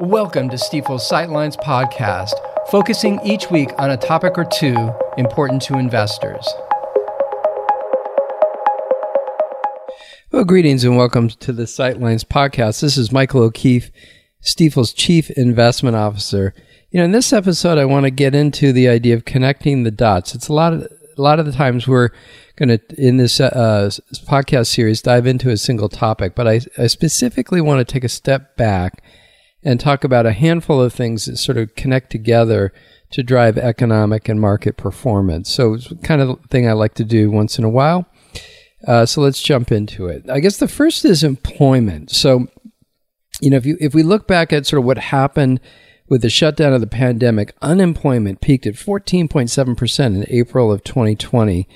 Welcome to Stifel's Sightlines podcast, focusing each week on a topic or two important to investors. Well, greetings and welcome to the Sightlines podcast. This is Michael O'Keefe, Stifel's Chief Investment Officer. You know, in this episode, I want to get into the idea of connecting the dots. It's a lot of a lot of the times we're going to in this uh, podcast series dive into a single topic, but I, I specifically want to take a step back and talk about a handful of things that sort of connect together to drive economic and market performance. So it's kind of thing I like to do once in a while. Uh, so let's jump into it. I guess the first is employment. So, you know, if you if we look back at sort of what happened with the shutdown of the pandemic, unemployment peaked at 14.7% in April of 2020.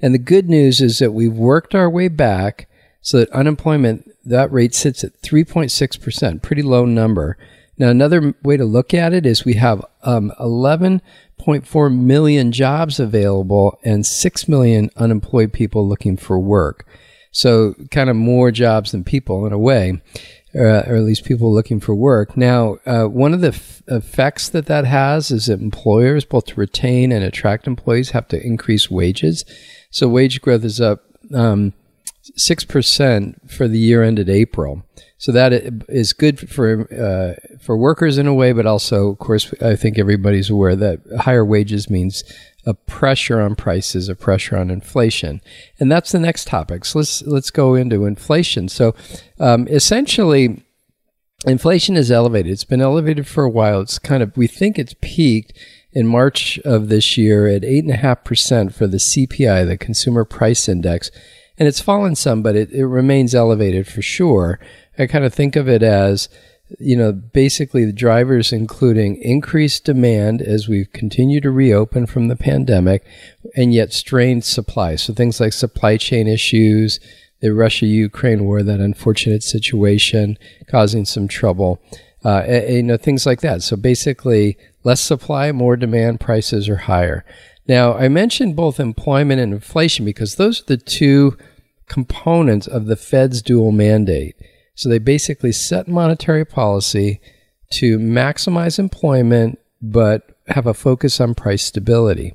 And the good news is that we've worked our way back so that unemployment that rate sits at 3.6%, pretty low number. Now, another way to look at it is we have um, 11.4 million jobs available and 6 million unemployed people looking for work. So, kind of more jobs than people in a way, uh, or at least people looking for work. Now, uh, one of the f- effects that that has is that employers, both to retain and attract employees, have to increase wages. So, wage growth is up. Um, 6% for the year ended April. So that is good for uh, for workers in a way, but also, of course, I think everybody's aware that higher wages means a pressure on prices, a pressure on inflation, and that's the next topic. So let's let's go into inflation. So um, essentially, inflation is elevated. It's been elevated for a while. It's kind of we think it's peaked in March of this year at eight and a half percent for the CPI, the Consumer Price Index and it's fallen some, but it, it remains elevated for sure. I kind of think of it as, you know, basically the drivers including increased demand as we continue to reopen from the pandemic and yet strained supply. So things like supply chain issues, the Russia Ukraine war, that unfortunate situation causing some trouble, uh, and, you know, things like that. So basically, less supply, more demand, prices are higher. Now, I mentioned both employment and inflation because those are the two components of the Fed's dual mandate. So they basically set monetary policy to maximize employment, but have a focus on price stability.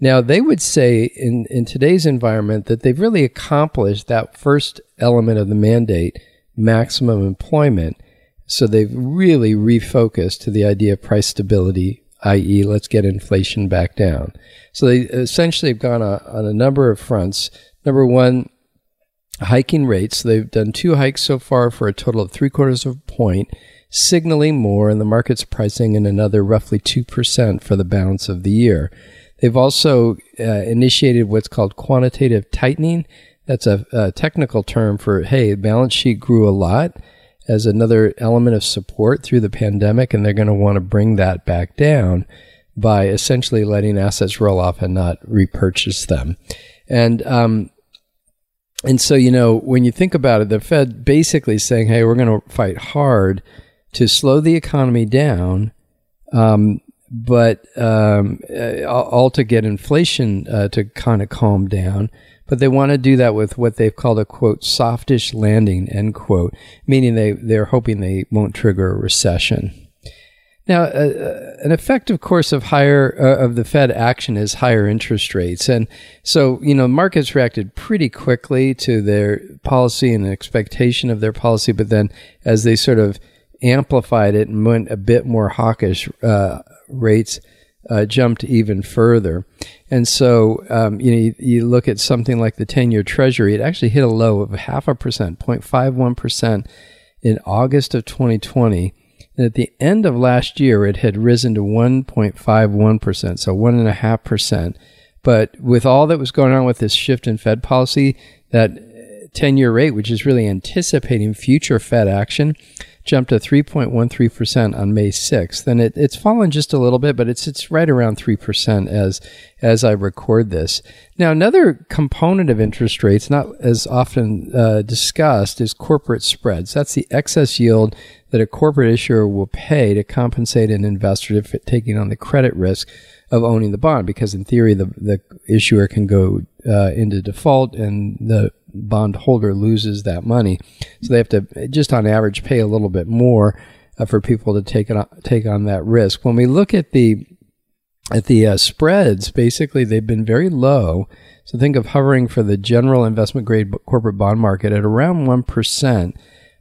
Now, they would say in, in today's environment that they've really accomplished that first element of the mandate, maximum employment. So they've really refocused to the idea of price stability, i.e., let's get inflation back down. So they essentially have gone on, on a number of fronts. Number one, hiking rates. They've done two hikes so far for a total of three quarters of a point, signaling more, and the market's pricing in another roughly 2% for the balance of the year. They've also uh, initiated what's called quantitative tightening. That's a, a technical term for, hey, balance sheet grew a lot as another element of support through the pandemic, and they're going to want to bring that back down by essentially letting assets roll off and not repurchase them. And um, and so, you know, when you think about it, the Fed basically saying, hey, we're going to fight hard to slow the economy down, um, but um, uh, all to get inflation uh, to kind of calm down. But they want to do that with what they've called a quote, softish landing, end quote, meaning they, they're hoping they won't trigger a recession. Now, uh, uh, an effect, of course, of higher uh, of the Fed action is higher interest rates, and so you know markets reacted pretty quickly to their policy and expectation of their policy. But then, as they sort of amplified it and went a bit more hawkish, uh, rates uh, jumped even further. And so, um, you know, you, you, look at something like the ten-year Treasury; it actually hit a low of half a percent, 0.51 percent, in August of 2020 and at the end of last year, it had risen to 1.51%, so 1.5%. But with all that was going on with this shift in Fed policy, that uh, 10 year rate, which is really anticipating future Fed action, jumped to 3.13% on May 6th. And it, it's fallen just a little bit, but it's, it's right around 3% as, as I record this. Now, another component of interest rates, not as often uh, discussed, is corporate spreads. That's the excess yield that a corporate issuer will pay to compensate an investor for taking on the credit risk of owning the bond because in theory the, the issuer can go uh, into default and the bondholder loses that money so they have to just on average pay a little bit more uh, for people to take on, take on that risk. When we look at the at the uh, spreads, basically they've been very low. So think of hovering for the general investment grade corporate bond market at around one percent,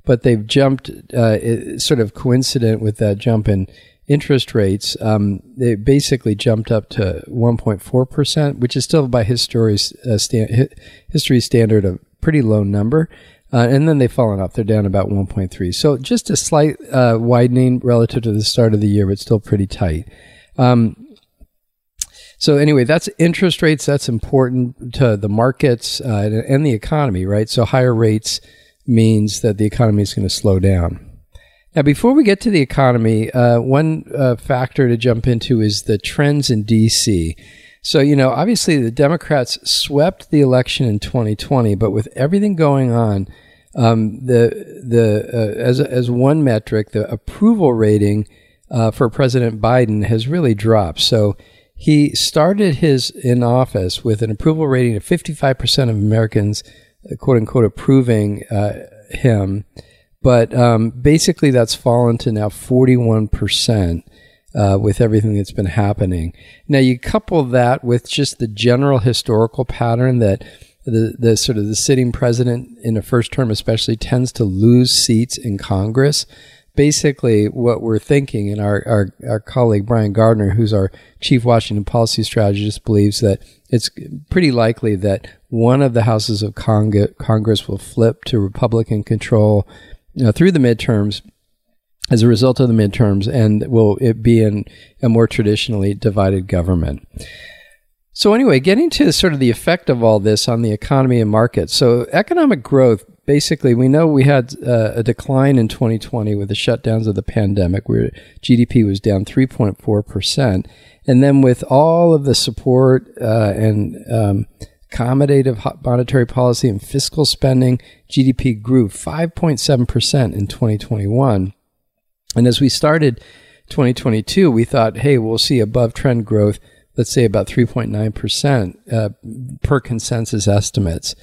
but they've jumped uh, sort of coincident with that jump in interest rates. Um, they basically jumped up to 1.4 percent, which is still by history uh, sta- history standard a pretty low number. Uh, and then they've fallen off. They're down about 1.3. So just a slight uh, widening relative to the start of the year, but still pretty tight. Um, so anyway, that's interest rates. That's important to the markets uh, and the economy, right? So higher rates means that the economy is going to slow down. Now, before we get to the economy, uh, one uh, factor to jump into is the trends in D.C. So, you know, obviously the Democrats swept the election in 2020, but with everything going on, um, the the uh, as as one metric, the approval rating uh, for President Biden has really dropped. So he started his in office with an approval rating of 55% of Americans, uh, quote unquote, approving uh, him. But um, basically, that's fallen to now 41% uh, with everything that's been happening. Now, you couple that with just the general historical pattern that the, the sort of the sitting president in a first term, especially, tends to lose seats in Congress basically what we're thinking, and our, our, our colleague Brian Gardner, who's our chief Washington policy strategist, believes that it's pretty likely that one of the houses of Cong- Congress will flip to Republican control know, through the midterms as a result of the midterms, and will it be in a more traditionally divided government. So, anyway, getting to sort of the effect of all this on the economy and markets. So, economic growth basically, we know we had uh, a decline in 2020 with the shutdowns of the pandemic, where GDP was down 3.4%. And then with all of the support uh, and um, accommodative monetary policy and fiscal spending, GDP grew 5.7% in 2021. And as we started 2022, we thought, hey, we'll see above trend growth, let's say about 3.9% uh, per consensus estimates.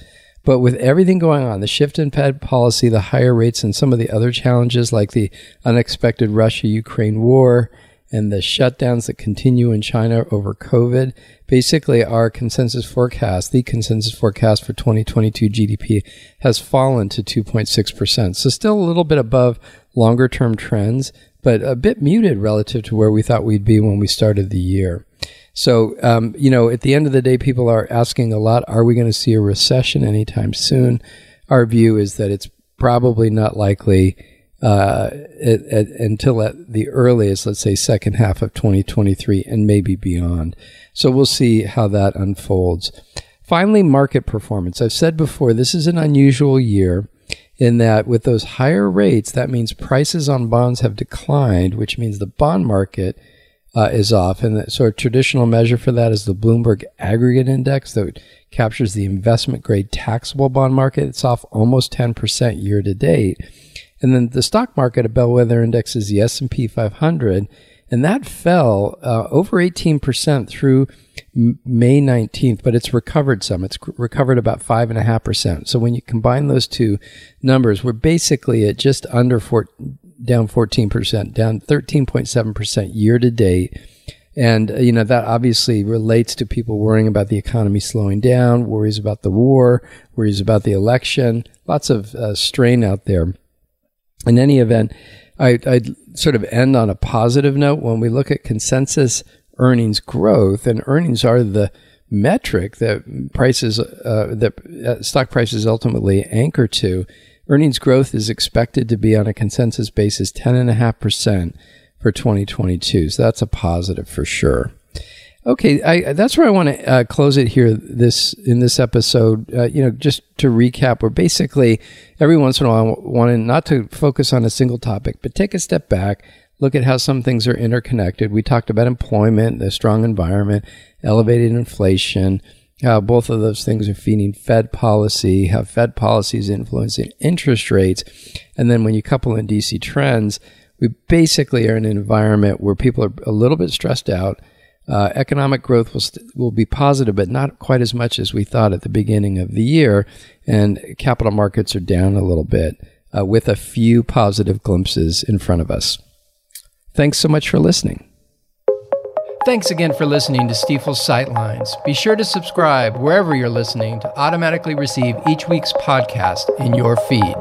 But with everything going on, the shift in Fed policy, the higher rates, and some of the other challenges like the unexpected Russia Ukraine war and the shutdowns that continue in China over COVID, basically our consensus forecast, the consensus forecast for 2022 GDP has fallen to 2.6%. So still a little bit above longer term trends, but a bit muted relative to where we thought we'd be when we started the year. So, um, you know, at the end of the day, people are asking a lot are we going to see a recession anytime soon? Our view is that it's probably not likely uh, until at the earliest, let's say, second half of 2023 and maybe beyond. So we'll see how that unfolds. Finally, market performance. I've said before, this is an unusual year in that with those higher rates, that means prices on bonds have declined, which means the bond market uh, is off. And so a traditional measure for that is the Bloomberg Aggregate Index that captures the investment grade taxable bond market. It's off almost 10% year to date. And then the stock market, a bellwether index, is the S&P 500. And that fell uh, over 18% through May 19th, but it's recovered some. It's recovered about 5.5%. So when you combine those two numbers, we're basically at just under four, down 14%, down 13.7% year to date. And, uh, you know, that obviously relates to people worrying about the economy slowing down, worries about the war, worries about the election, lots of uh, strain out there. In any event, I, I'd sort of end on a positive note. When we look at consensus earnings growth, and earnings are the metric that prices, uh, that uh, stock prices ultimately anchor to, Earnings growth is expected to be on a consensus basis 10.5% for 2022. So that's a positive for sure. Okay, I, that's where I want to uh, close it here. This in this episode, uh, you know, just to recap, we're basically every once in a while wanting not to focus on a single topic, but take a step back, look at how some things are interconnected. We talked about employment, the strong environment, elevated inflation, how both of those things are feeding Fed policy, how Fed policy is influencing interest rates. And then when you couple in DC trends, we basically are in an environment where people are a little bit stressed out. Uh, economic growth will, st- will be positive, but not quite as much as we thought at the beginning of the year. And capital markets are down a little bit uh, with a few positive glimpses in front of us. Thanks so much for listening. Thanks again for listening to Stifel's Sightlines. Be sure to subscribe wherever you're listening to automatically receive each week's podcast in your feed.